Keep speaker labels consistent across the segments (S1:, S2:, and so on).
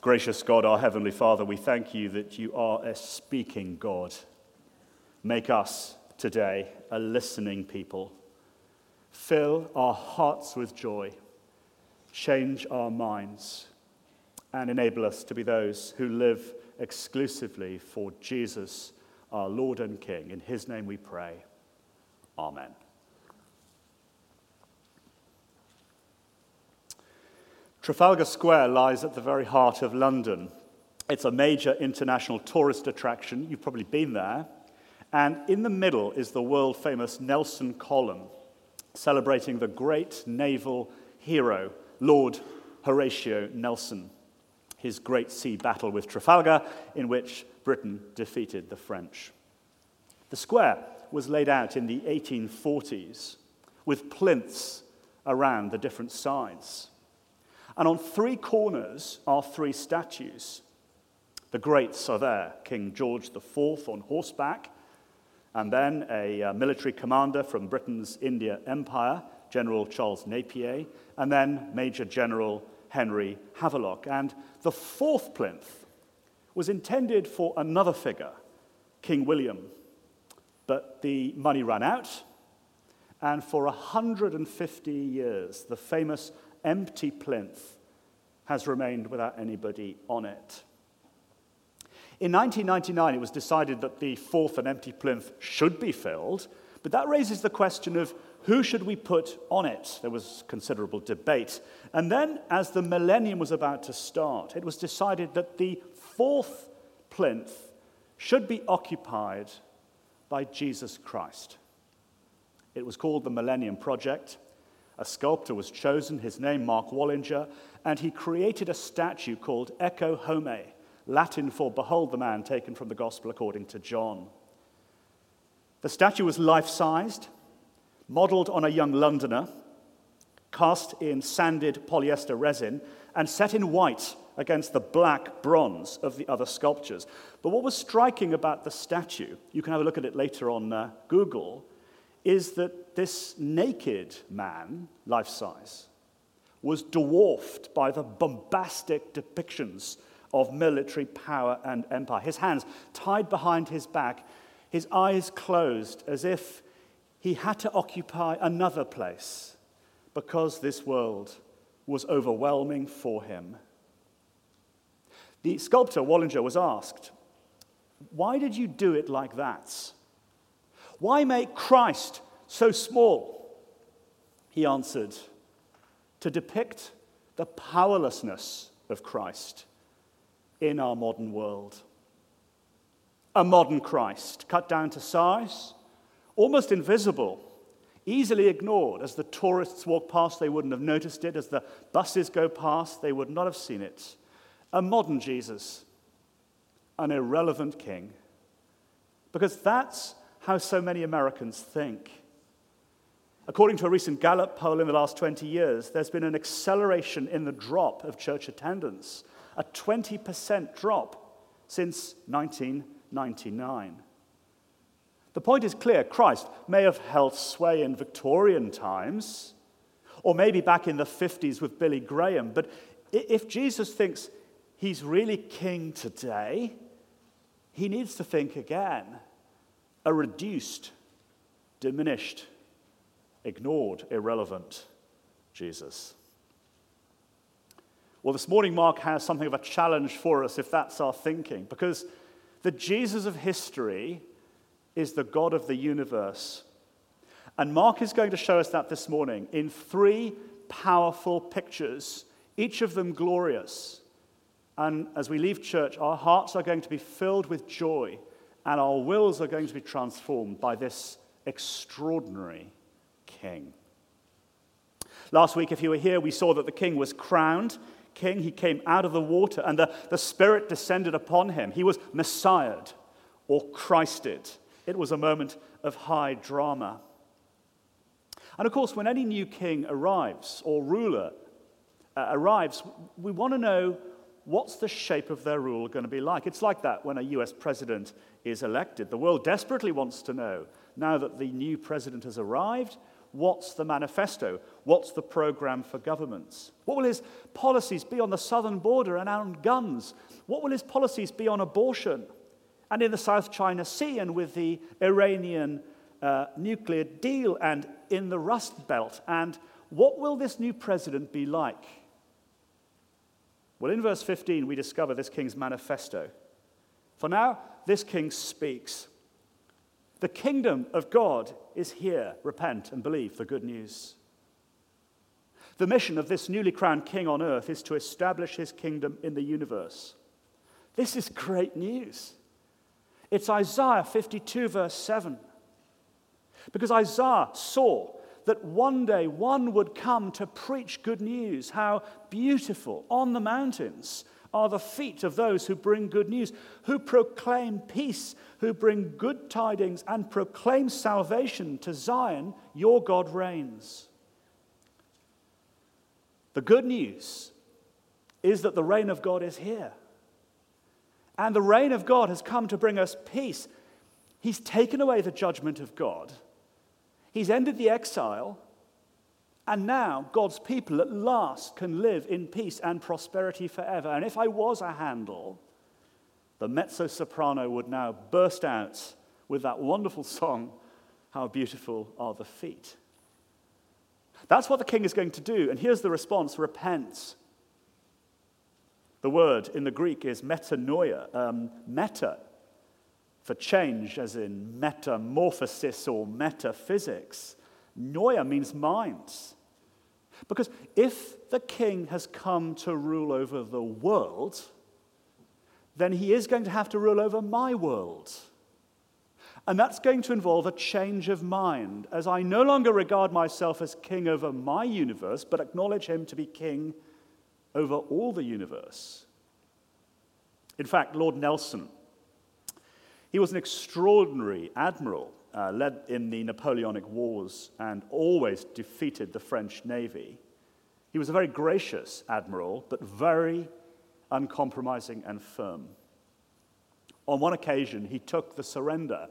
S1: Gracious God, our Heavenly Father, we thank you that you are a speaking God. Make us today a listening people. Fill our hearts with joy, change our minds, and enable us to be those who live exclusively for Jesus, our Lord and King. In his name we pray. Amen. Trafalgar Square lies at the very heart of London. It's a major international tourist attraction. You've probably been there. And in the middle is the world famous Nelson Column, celebrating the great naval hero, Lord Horatio Nelson, his great sea battle with Trafalgar, in which Britain defeated the French. The square was laid out in the 1840s with plinths around the different sides. And on three corners are three statues. The greats are there King George IV on horseback, and then a uh, military commander from Britain's India Empire, General Charles Napier, and then Major General Henry Havelock. And the fourth plinth was intended for another figure, King William. But the money ran out, and for 150 years, the famous empty plinth has remained without anybody on it. In 1999, it was decided that the fourth and empty plinth should be filled, but that raises the question of who should we put on it? There was considerable debate. And then, as the millennium was about to start, it was decided that the fourth plinth should be occupied by Jesus Christ. It was called the Millennium Project. A sculptor was chosen, his name Mark Wallinger, and he created a statue called Ecce Homo, Latin for Behold the Man, taken from the Gospel according to John. The statue was life sized, modeled on a young Londoner, cast in sanded polyester resin, and set in white against the black bronze of the other sculptures. But what was striking about the statue, you can have a look at it later on uh, Google, is that this naked man, life size, was dwarfed by the bombastic depictions of military power and empire. His hands tied behind his back, his eyes closed, as if he had to occupy another place because this world was overwhelming for him. The sculptor, Wallinger, was asked, Why did you do it like that? Why make Christ so small? He answered, To depict the powerlessness of Christ in our modern world. A modern Christ, cut down to size, almost invisible, easily ignored. As the tourists walk past, they wouldn't have noticed it. As the buses go past, they would not have seen it. A modern Jesus, an irrelevant king. Because that's how so many Americans think. According to a recent Gallup poll in the last 20 years, there's been an acceleration in the drop of church attendance, a 20% drop since 1999. The point is clear Christ may have held sway in Victorian times, or maybe back in the 50s with Billy Graham, but if Jesus thinks he's really king today, he needs to think again a reduced, diminished, ignored, irrelevant Jesus. Well, this morning, Mark has something of a challenge for us if that's our thinking, because the Jesus of history is the God of the universe. And Mark is going to show us that this morning in three powerful pictures, each of them glorious. And as we leave church, our hearts are going to be filled with joy and our wills are going to be transformed by this extraordinary king. Last week, if you were here, we saw that the king was crowned king. He came out of the water, and the, the Spirit descended upon him. He was Messiahed or Christed. It was a moment of high drama. And of course, when any new king arrives or ruler uh, arrives, we want to know what's the shape of their rule going to be like? It's like that when a US president is elected. The world desperately wants to know, now that the new president has arrived, What's the manifesto? What's the program for governments? What will his policies be on the southern border and on guns? What will his policies be on abortion and in the South China Sea and with the Iranian uh, nuclear deal and in the Rust Belt? And what will this new president be like? Well, in verse 15, we discover this king's manifesto. For now, this king speaks. The kingdom of God is here. Repent and believe the good news. The mission of this newly crowned king on earth is to establish his kingdom in the universe. This is great news. It's Isaiah 52, verse 7. Because Isaiah saw that one day one would come to preach good news. How beautiful on the mountains are the feet of those who bring good news, who proclaim peace, who bring good tidings, and proclaim salvation to Zion. Your God reigns. The good news is that the reign of God is here. And the reign of God has come to bring us peace. He's taken away the judgment of God He's ended the exile, and now God's people at last can live in peace and prosperity forever. And if I was a Handel, the mezzo soprano would now burst out with that wonderful song, How Beautiful Are the Feet. That's what the king is going to do. And here's the response repent. The word in the Greek is metanoia. Um, meta for change, as in metamorphosis or metaphysics. Noia means minds. Because if the king has come to rule over the world, then he is going to have to rule over my world. And that's going to involve a change of mind, as I no longer regard myself as king over my universe, but acknowledge him to be king over all the universe. In fact, Lord Nelson he was an extraordinary admiral, uh, led in the Napoleonic Wars and always defeated the French Navy. He was a very gracious admiral, but very uncompromising and firm. On one occasion, he took the surrender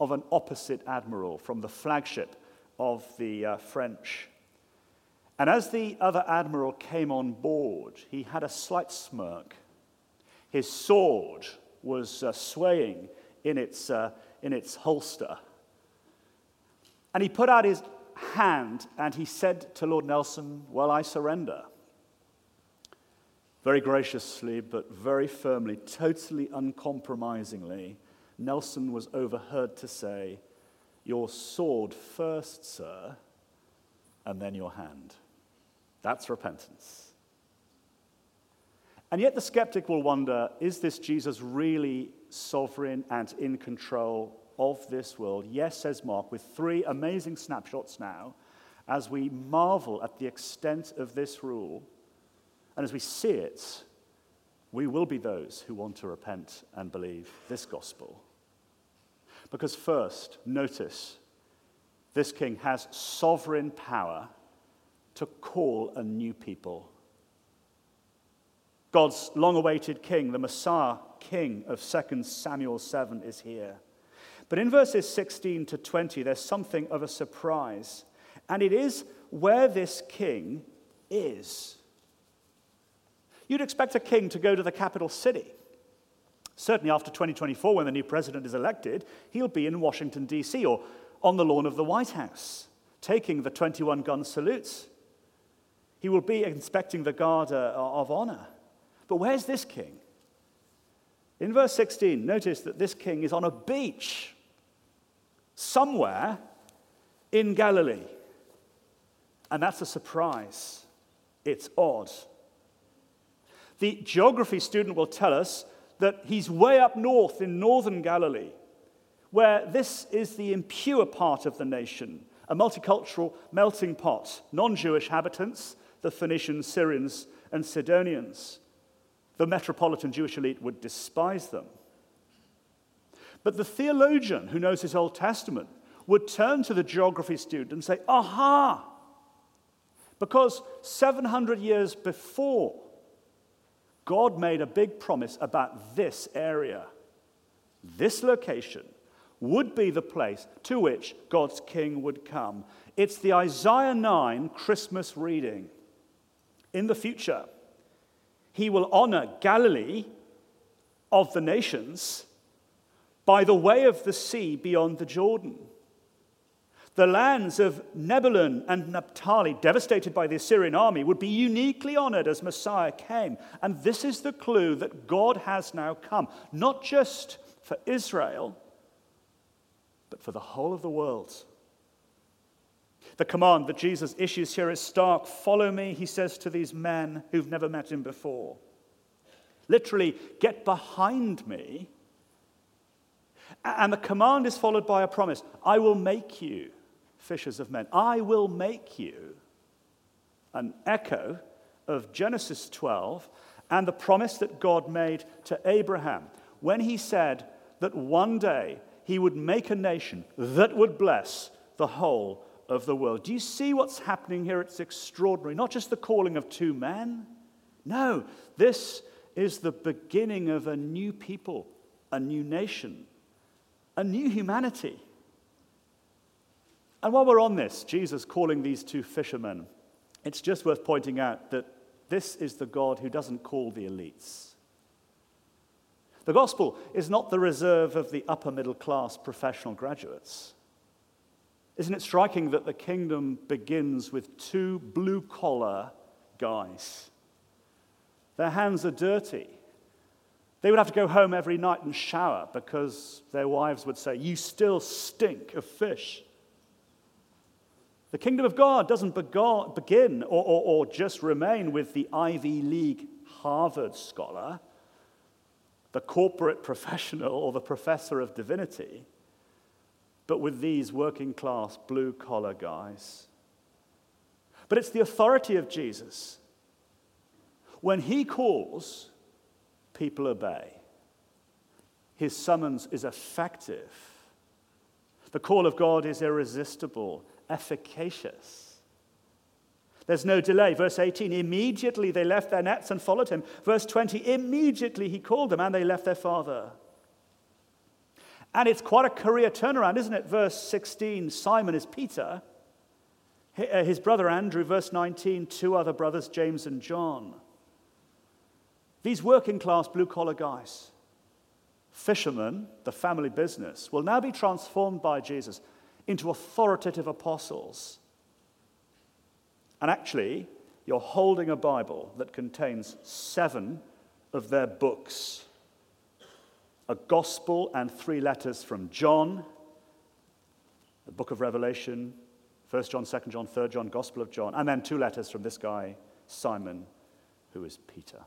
S1: of an opposite admiral from the flagship of the uh, French. And as the other admiral came on board, he had a slight smirk. His sword was uh, swaying in its, uh, in its holster. And he put out his hand and he said to Lord Nelson, Well, I surrender. Very graciously, but very firmly, totally uncompromisingly, Nelson was overheard to say, Your sword first, sir, and then your hand. That's repentance. And yet the skeptic will wonder is this Jesus really sovereign and in control of this world? Yes, says Mark, with three amazing snapshots now, as we marvel at the extent of this rule, and as we see it, we will be those who want to repent and believe this gospel. Because, first, notice this king has sovereign power to call a new people God's long awaited king, the Messiah king of 2 Samuel 7, is here. But in verses 16 to 20, there's something of a surprise. And it is where this king is. You'd expect a king to go to the capital city. Certainly after 2024, when the new president is elected, he'll be in Washington, D.C., or on the lawn of the White House, taking the 21 gun salutes. He will be inspecting the Guard of Honor. But where's this king? In verse 16, notice that this king is on a beach somewhere in Galilee. And that's a surprise. It's odd. The geography student will tell us that he's way up north in northern Galilee, where this is the impure part of the nation, a multicultural melting pot, non Jewish habitants, the Phoenicians, Syrians, and Sidonians the metropolitan Jewish elite would despise them. But the theologian who knows his Old Testament would turn to the geography student and say, Aha! Because 700 years before, God made a big promise about this area, this location, would be the place to which God's king would come. It's the Isaiah 9 Christmas reading. In the future, he will honor Galilee of the nations by the way of the sea beyond the Jordan. The lands of Zebulun and Naphtali, devastated by the Assyrian army, would be uniquely honored as Messiah came. And this is the clue that God has now come, not just for Israel, but for the whole of the world. The command that Jesus issues here is stark. Follow me, he says to these men who've never met him before. Literally, get behind me. And the command is followed by a promise I will make you fishers of men. I will make you an echo of Genesis 12 and the promise that God made to Abraham when he said that one day he would make a nation that would bless the whole of the world. Do you see what's happening here? It's extraordinary. Not just the calling of two men. No, this is the beginning of a new people, a new nation, a new humanity. And while we're on this, Jesus calling these two fishermen, it's just worth pointing out that this is the God who doesn't call the elites. The gospel is not the reserve of the upper middle class professional graduates. Isn't it striking that the kingdom begins with two blue collar guys? Their hands are dirty. They would have to go home every night and shower because their wives would say, You still stink of fish. The kingdom of God doesn't begin or, or, or just remain with the Ivy League Harvard scholar, the corporate professional, or the professor of divinity, but with these working class blue collar guys. But it's the authority of Jesus. When he calls, people obey. His summons is effective. The call of God is irresistible efficacious. There's no delay. Verse 18, immediately they left their nets and followed him. Verse 20, immediately he called them and they left their father. And it's quite a career turnaround, isn't it? Verse 16, Simon is Peter. Uh, his brother Andrew, verse 19, two other brothers, James and John. These working class blue collar guys, fishermen, the family business, will now be transformed by Jesus into authoritative apostles. And actually, you're holding a Bible that contains seven of their books a gospel and three letters from John, the book of Revelation, 1 John, 2 John, 3 John, Gospel of John, and then two letters from this guy, Simon, who is Peter.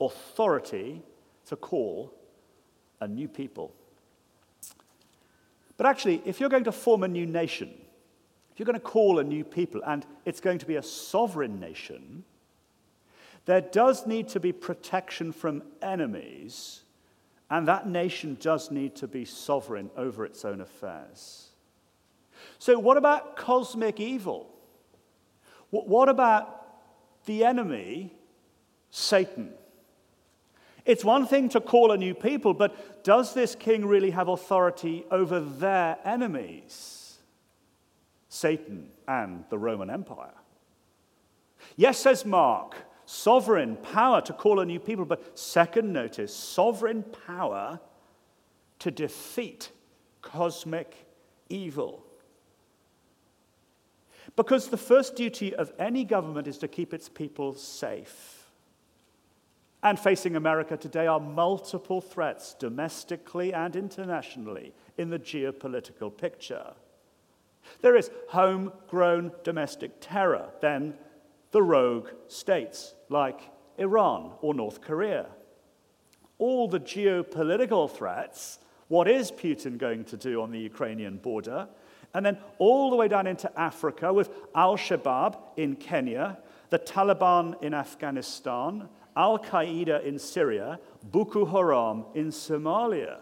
S1: Authority to call a new people but actually, if you're going to form a new nation, if you're going to call a new people, and it's going to be a sovereign nation, there does need to be protection from enemies, and that nation does need to be sovereign over its own affairs. So, what about cosmic evil? What about the enemy, Satan? It's one thing to call a new people, but does this king really have authority over their enemies? Satan and the Roman Empire. Yes, says Mark, sovereign power to call a new people, but second notice, sovereign power to defeat cosmic evil. Because the first duty of any government is to keep its people safe. And facing America today are multiple threats, domestically and internationally, in the geopolitical picture. There is homegrown domestic terror, then the rogue states like Iran or North Korea. All the geopolitical threats what is Putin going to do on the Ukrainian border? And then all the way down into Africa with Al Shabaab in Kenya, the Taliban in Afghanistan, Al Qaeda in Syria, Boko Haram in Somalia.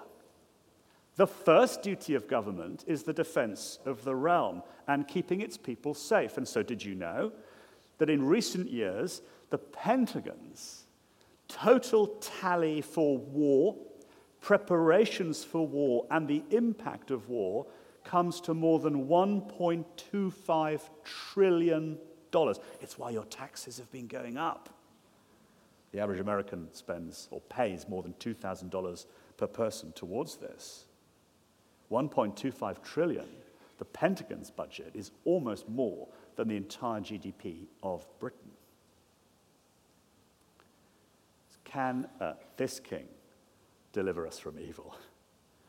S1: The first duty of government is the defense of the realm and keeping its people safe. And so, did you know that in recent years, the Pentagon's total tally for war, preparations for war, and the impact of war comes to more than $1.25 trillion. It's why your taxes have been going up. The average American spends or pays more than $2,000 per person towards this. 1.25 trillion. The Pentagon's budget is almost more than the entire GDP of Britain. Can uh, this king deliver us from evil?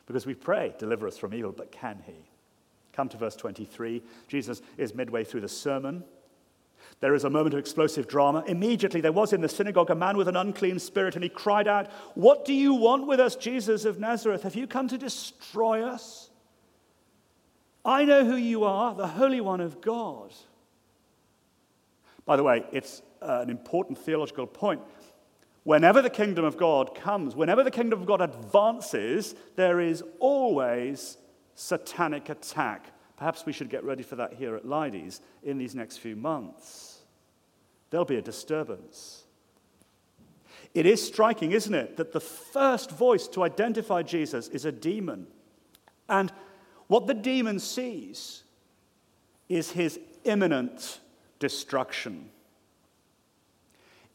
S1: Because we pray, deliver us from evil, but can he? Come to verse 23. Jesus is midway through the sermon. There is a moment of explosive drama. Immediately, there was in the synagogue a man with an unclean spirit, and he cried out, What do you want with us, Jesus of Nazareth? Have you come to destroy us? I know who you are, the Holy One of God. By the way, it's uh, an important theological point. Whenever the kingdom of God comes, whenever the kingdom of God advances, there is always satanic attack. Perhaps we should get ready for that here at Leidies in these next few months. There'll be a disturbance. It is striking, isn't it, that the first voice to identify Jesus is a demon. And what the demon sees is his imminent destruction.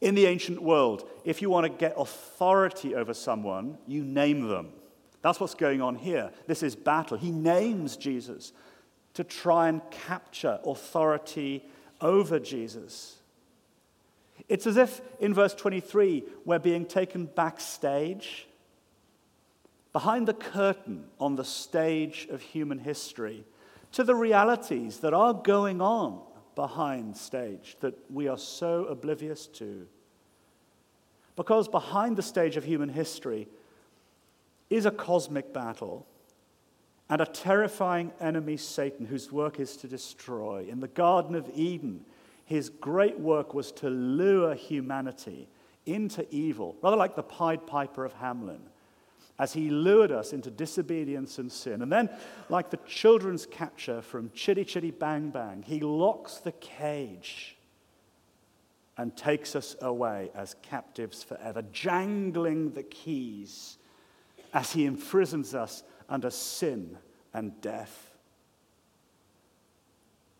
S1: In the ancient world, if you want to get authority over someone, you name them. That's what's going on here. This is battle. He names Jesus to try and capture authority over Jesus. It's as if in verse 23 we're being taken backstage, behind the curtain on the stage of human history, to the realities that are going on behind stage that we are so oblivious to. Because behind the stage of human history is a cosmic battle and a terrifying enemy, Satan, whose work is to destroy. In the Garden of Eden, his great work was to lure humanity into evil, rather like the Pied Piper of Hamelin, as he lured us into disobedience and sin. And then, like the children's catcher from Chitty Chitty Bang Bang, he locks the cage and takes us away as captives forever, jangling the keys as he imprisons us under sin and death.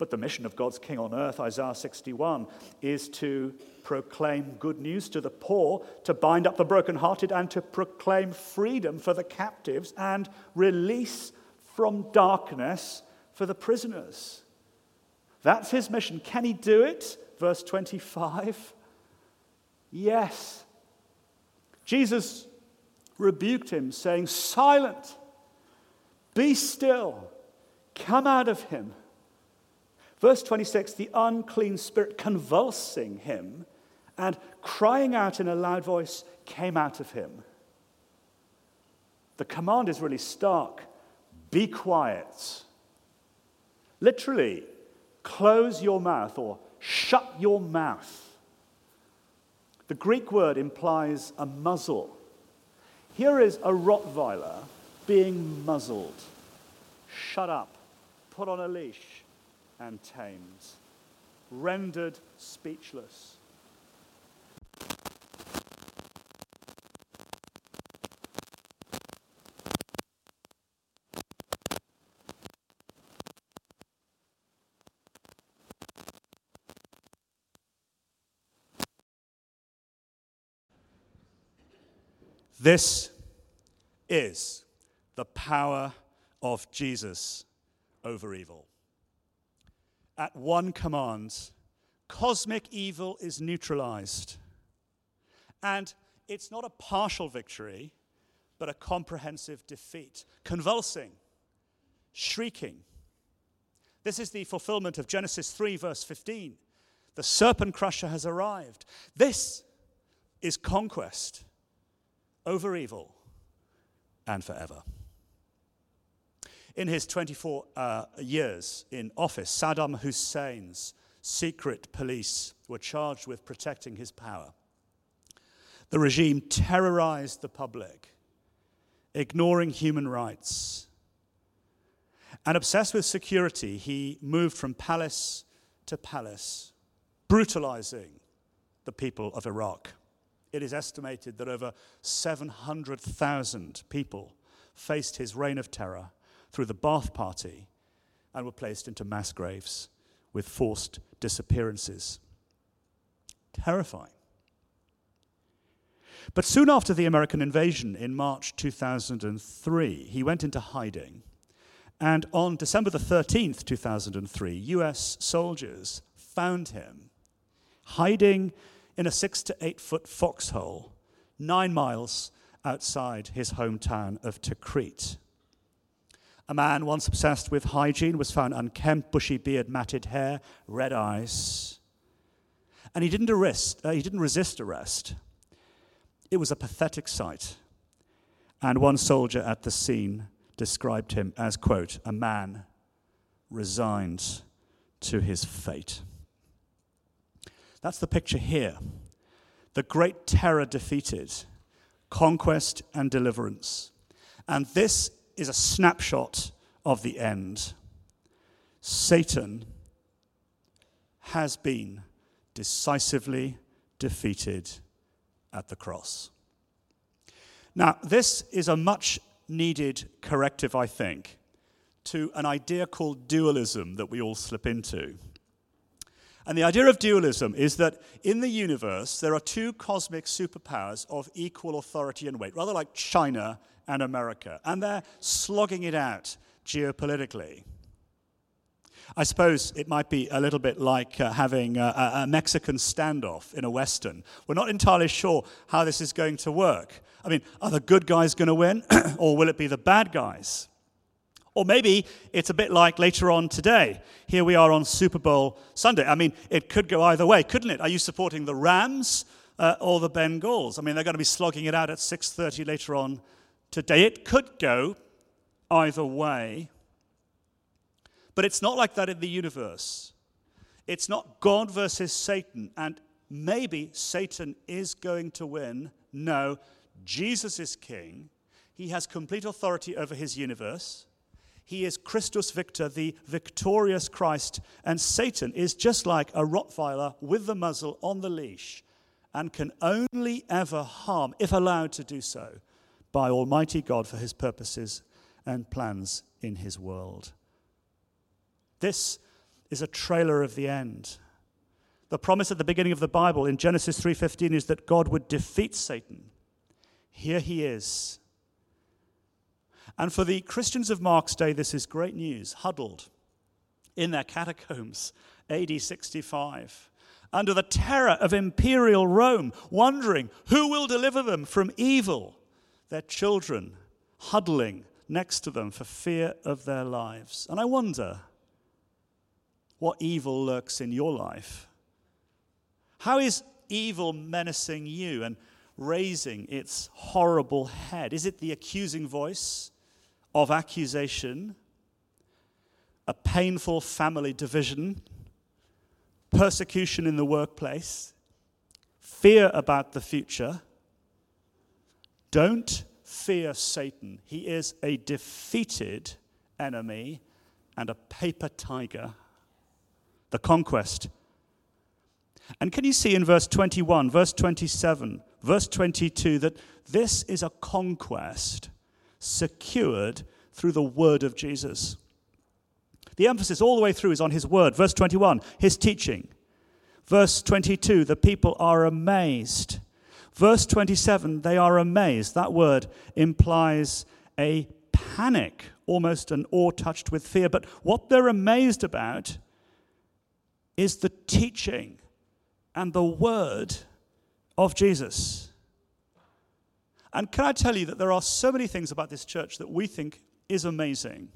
S1: But the mission of God's King on earth, Isaiah 61, is to proclaim good news to the poor, to bind up the brokenhearted, and to proclaim freedom for the captives and release from darkness for the prisoners. That's his mission. Can he do it? Verse 25. Yes. Jesus rebuked him, saying, Silent, be still, come out of him. Verse 26 the unclean spirit convulsing him and crying out in a loud voice came out of him. The command is really stark be quiet. Literally, close your mouth or shut your mouth. The Greek word implies a muzzle. Here is a Rottweiler being muzzled, shut up, put on a leash, and tamed, rendered speechless. This is the power of Jesus over evil. At one command, cosmic evil is neutralized. And it's not a partial victory, but a comprehensive defeat, convulsing, shrieking. This is the fulfillment of Genesis 3, verse 15. The serpent crusher has arrived. This is conquest over evil and forever. In his 24 uh, years in office, Saddam Hussein's secret police were charged with protecting his power. The regime terrorized the public, ignoring human rights. And obsessed with security, he moved from palace to palace, brutalizing the people of Iraq it is estimated that over 700,000 people faced his reign of terror through the Ba'ath Party and were placed into mass graves with forced disappearances. Terrifying. But soon after the American invasion in March 2003, he went into hiding. And on December the 13th, 2003, US soldiers found him hiding in a six to eight foot foxhole nine miles outside his hometown of Tikrit. A man once obsessed with hygiene was found unkempt, bushy beard, matted hair, red eyes. And he didn't, arrest, uh, he didn't resist arrest. It was a pathetic sight. And one soldier at the scene described him as, quote, a man resigned to his fate. That's the picture here. The great terror defeated, conquest and deliverance. And this is a snapshot of the end. Satan has been decisively defeated at the cross. Now, this is a much needed corrective, I think, to an idea called dualism that we all slip into. And the idea of dualism is that in the universe, there are two cosmic superpowers of equal authority and weight, rather like China and America, and they're slogging it out geopolitically. I suppose it might be a little bit like uh, having a, a, Mexican standoff in a Western. We're not entirely sure how this is going to work. I mean, are the good guys going to win, or will it be the bad guys? Or maybe it's a bit like later on today. Here we are on Super Bowl Sunday. I mean, it could go either way, couldn't it? Are you supporting the Rams uh, or the Bengals? I mean, they're going to be slogging it out at 6:30 later on today. It could go either way. But it's not like that in the universe. It's not God versus Satan, and maybe Satan is going to win. No, Jesus is king. He has complete authority over his universe. He is Christus Victor, the victorious Christ, and Satan is just like a Rottweiler with the muzzle on the leash and can only ever harm, if allowed to do so, by Almighty God for his purposes and plans in his world. This is a trailer of the end. The promise at the beginning of the Bible in Genesis 3:15 is that God would defeat Satan. Here he is. And for the Christians of Mark's day, this is great news, huddled in their catacombs, AD 65, under the terror of imperial Rome, wondering who will deliver them from evil, their children huddling next to them for fear of their lives. And I wonder, what evil lurks in your life. How is evil menacing you and raising its horrible head? Is it the accusing voice of accusation, a painful family division, persecution in the workplace, fear about the future? Don't fear Satan. He is a defeated enemy and a paper tiger the conquest. And can you see in verse 21, verse 27, verse 22 that this is a conquest secured through the word of Jesus? The emphasis all the way through is on his word. Verse 21, his teaching. Verse 22, the people are amazed. Verse 27, they are amazed. That word implies a panic, almost an awe touched with fear. But what they're amazed about is the teaching and the word of Jesus. And can I tell you that there are so many things about this church that we think is amazing?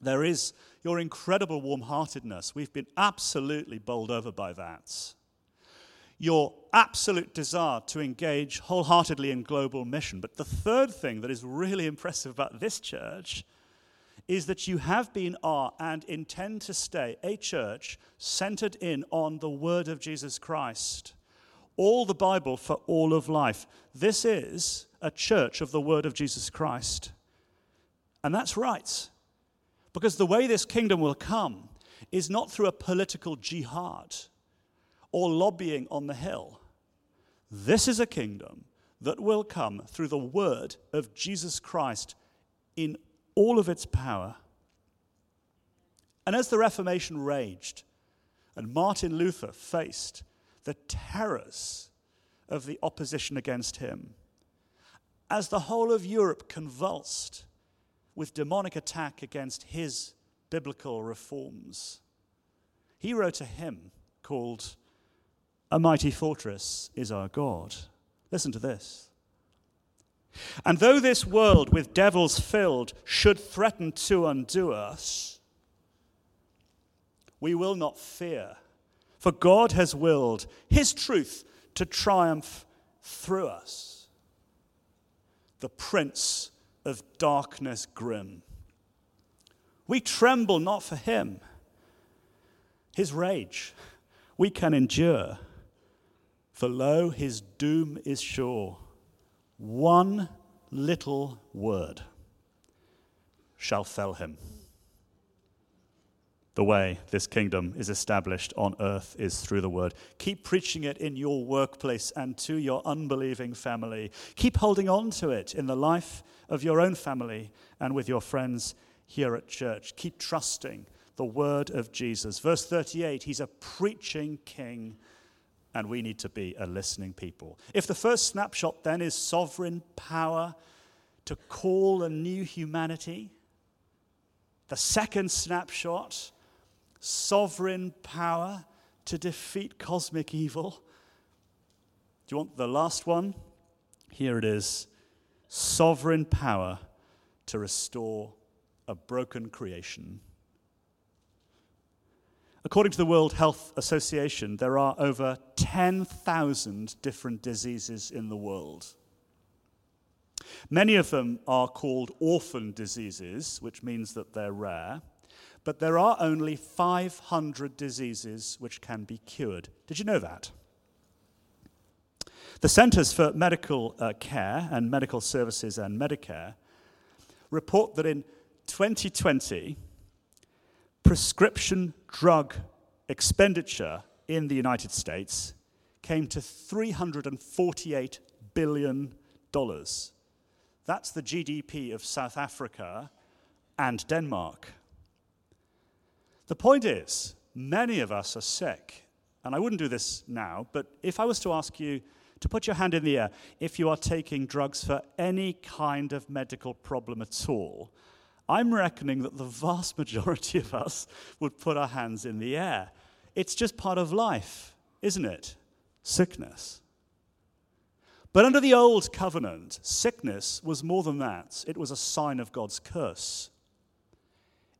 S1: There is your incredible warm heartedness. We've been absolutely bowled over by that. Your absolute desire to engage wholeheartedly in global mission. But the third thing that is really impressive about this church is that you have been, are, and intend to stay a church centered in on the word of Jesus Christ. All the Bible for all of life. This is a church of the word of Jesus Christ. And that's right. Because the way this kingdom will come is not through a political jihad or lobbying on the hill. This is a kingdom that will come through the word of Jesus Christ in all of its power. And as the Reformation raged and Martin Luther faced the terrors of the opposition against him, as the whole of Europe convulsed with demonic attack against his biblical reforms, he wrote a hymn called A Mighty Fortress is Our God. Listen to this. And though this world with devils filled should threaten to undo us, we will not fear, for God has willed his truth to triumph through us. The prince of darkness grim. We tremble not for him. His rage we can endure, for lo, his doom is sure. One little word shall fell him. The way this kingdom is established on earth is through the word. Keep preaching it in your workplace and to your unbelieving family. Keep holding on to it in the life of your own family and with your friends here at church. Keep trusting the word of Jesus. Verse 38 He's a preaching king, and we need to be a listening people. If the first snapshot then is sovereign power to call a new humanity, the second snapshot sovereign power to defeat cosmic evil. Do you want the last one? Here it is sovereign power to restore a broken creation. According to the World Health Association, there are over 10,000 different diseases in the world. Many of them are called orphan diseases, which means that they're rare but there are only 500 diseases which can be cured. Did you know that? The Centers for Medical uh, Care and Medical Services and Medicare report that in 2020, prescription drug expenditure in the United States came to $348 billion. That's the GDP of South Africa and Denmark. The point is, many of us are sick. And I wouldn't do this now, but if I was to ask you to put your hand in the air if you are taking drugs for any kind of medical problem at all, I'm reckoning that the vast majority of us would put our hands in the air. It's just part of life, isn't it? Sickness. But under the old covenant, sickness was more than that. It was a sign of God's curse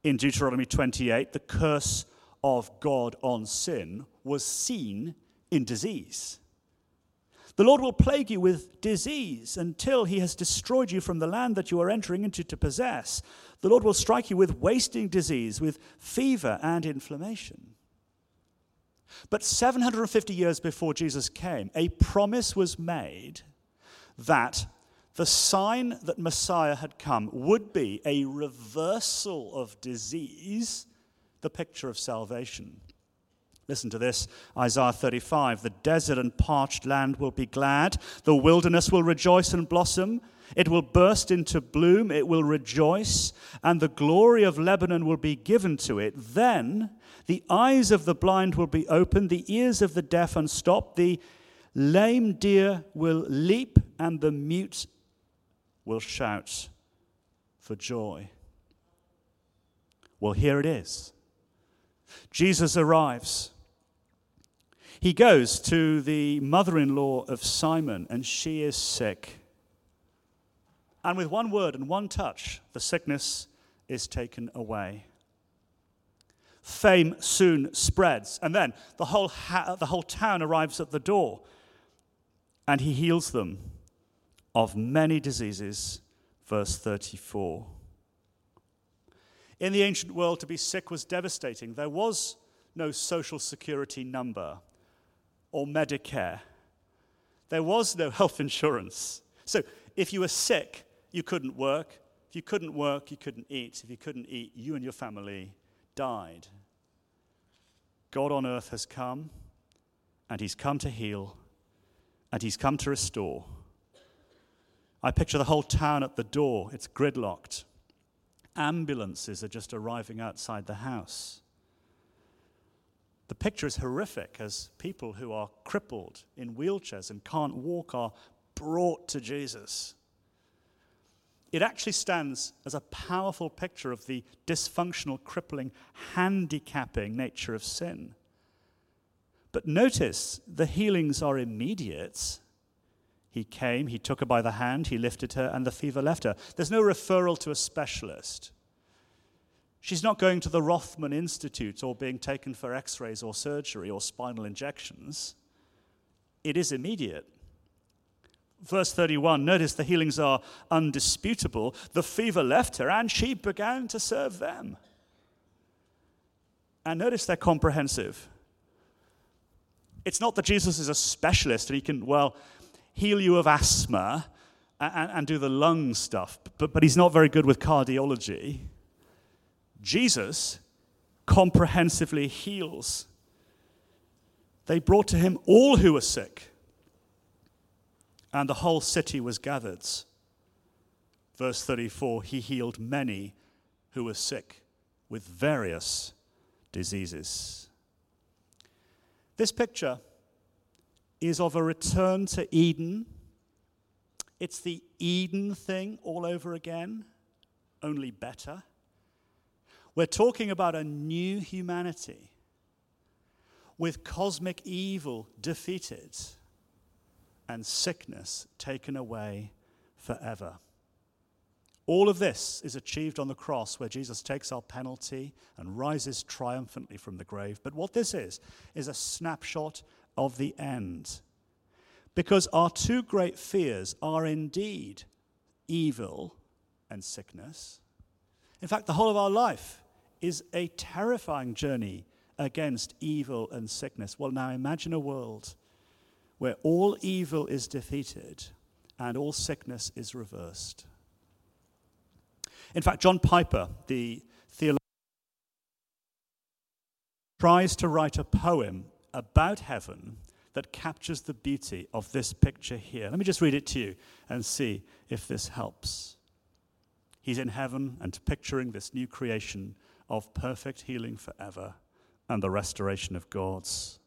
S1: in Deuteronomy 28, the curse of God on sin was seen in disease. The Lord will plague you with disease until he has destroyed you from the land that you are entering into to possess. The Lord will strike you with wasting disease, with fever and inflammation. But 750 years before Jesus came, a promise was made that the sign that Messiah had come would be a reversal of disease, the picture of salvation. Listen to this Isaiah 35 The desert and parched land will be glad, the wilderness will rejoice and blossom. It will burst into bloom, it will rejoice, and the glory of Lebanon will be given to it. Then the eyes of the blind will be opened, the ears of the deaf unstopped, the lame deer will leap, and the mute will shout for joy. Well, here it is. Jesus arrives. He goes to the mother in law of Simon, and she is sick. And with one word and one touch, the sickness is taken away. Fame soon spreads, and then the whole, ha- the whole town arrives at the door, and he heals them of many diseases. Verse 34. In the ancient world, to be sick was devastating. There was no social security number or Medicare, there was no health insurance. So if you were sick, you couldn't work. If you couldn't work, you couldn't eat. If you couldn't eat, you and your family died. God on earth has come, and He's come to heal and he's come to restore. I picture the whole town at the door, it's gridlocked. Ambulances are just arriving outside the house. The picture is horrific as people who are crippled in wheelchairs and can't walk are brought to Jesus. It actually stands as a powerful picture of the dysfunctional, crippling, handicapping nature of sin. But notice the healings are immediate. He came, he took her by the hand, he lifted her, and the fever left her. There's no referral to a specialist. She's not going to the Rothman Institute or being taken for x rays or surgery or spinal injections. It is immediate. Verse 31 notice the healings are undisputable. The fever left her and she began to serve them. And notice they're comprehensive. It's not that Jesus is a specialist and he can, well, heal you of asthma and, and do the lung stuff, but, but he's not very good with cardiology. Jesus comprehensively heals. They brought to him all who were sick, and the whole city was gathered. Verse 34 He healed many who were sick with various diseases. This picture is of a return to Eden. It's the Eden thing all over again, only better. We're talking about a new humanity with cosmic evil defeated and sickness taken away forever. All of this is achieved on the cross where Jesus takes our penalty and rises triumphantly from the grave. But what this is, is a snapshot of the end. Because our two great fears are indeed evil and sickness. In fact, the whole of our life is a terrifying journey against evil and sickness. Well, now imagine a world where all evil is defeated and all sickness is reversed. In fact, John Piper, the theologian, tries to write a poem about heaven that captures the beauty of this picture here. Let me just read it to you and see if this helps. He's in heaven and picturing this new creation of perfect healing forever and the restoration of God's.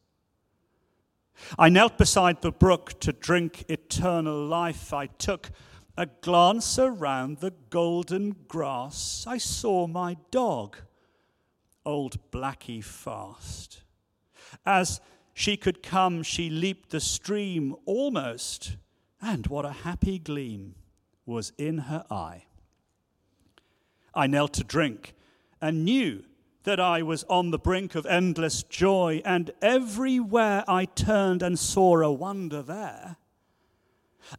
S1: I knelt beside the brook to drink eternal life. I took a glance around the golden grass, I saw my dog, old Blackie Fast. As she could come, she leaped the stream almost, and what a happy gleam was in her eye. I knelt to drink and knew that I was on the brink of endless joy, and everywhere I turned and saw a wonder there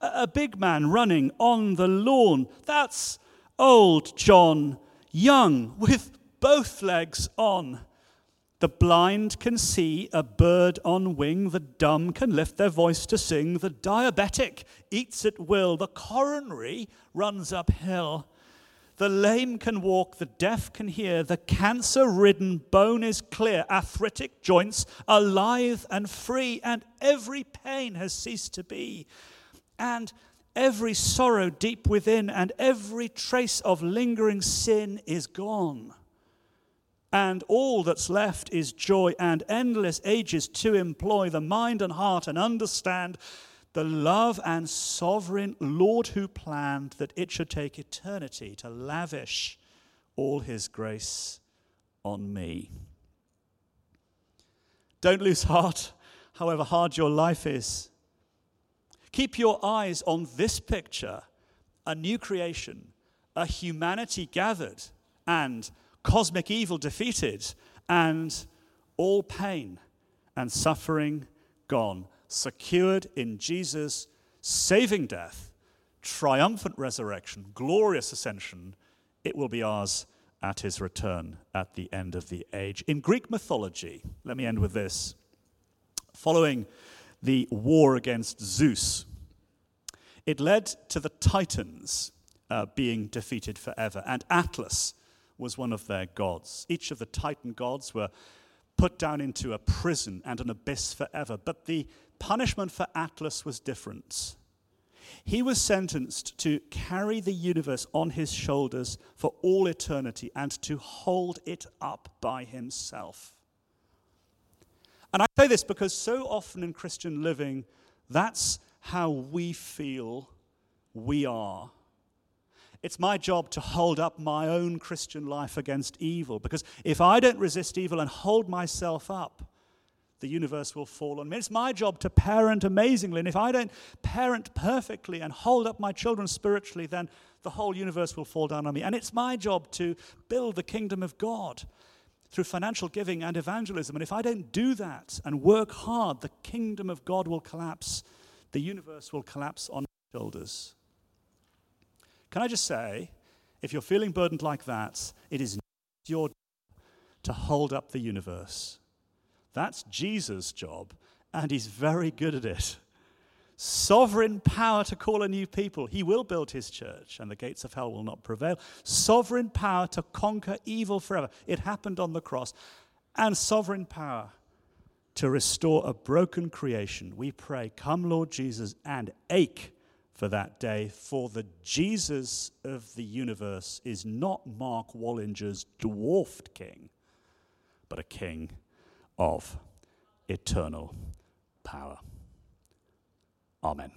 S1: a big man running on the lawn. That's old John Young with both legs on. The blind can see a bird on wing, the dumb can lift their voice to sing, the diabetic eats at will, the coronary runs uphill. The lame can walk, the deaf can hear, the cancer ridden bone is clear, arthritic joints are lithe and free, and every pain has ceased to be and every sorrow deep within and every trace of lingering sin is gone. And all that's left is joy and endless ages to employ the mind and heart and understand the love and sovereign Lord who planned that it should take eternity to lavish all his grace on me. Don't lose heart, however hard your life is. Keep your eyes on this picture a new creation, a humanity gathered, and cosmic evil defeated, and all pain and suffering gone, secured in Jesus' saving death, triumphant resurrection, glorious ascension. It will be ours at his return at the end of the age. In Greek mythology, let me end with this. Following the war against Zeus. It led to the Titans uh, being defeated forever, and Atlas was one of their gods. Each of the Titan gods were put down into a prison and an abyss forever. But the punishment for Atlas was different. He was sentenced to carry the universe on his shoulders for all eternity and to hold it up by himself. And I say this because so often in Christian living, that's how we feel we are. It's my job to hold up my own Christian life against evil because if I don't resist evil and hold myself up, the universe will fall on me. It's my job to parent amazingly. And if I don't parent perfectly and hold up my children spiritually, then the whole universe will fall down on me. And it's my job to build the kingdom of God through financial giving and evangelism. And if I don't do that and work hard, the kingdom of God will collapse. The universe will collapse on my shoulders. Can I just say, if you're feeling burdened like that, it is not your job to hold up the universe. That's Jesus' job, and he's very good at it. Sovereign power to call a new people. He will build his church, and the gates of hell will not prevail. Sovereign power to conquer evil forever. It happened on the cross. And sovereign power to restore a broken creation. We pray, Come, Lord Jesus, and ache for that day, for the Jesus of the universe is not Mark Wallinger's dwarfed king, but a king of eternal power. Amen.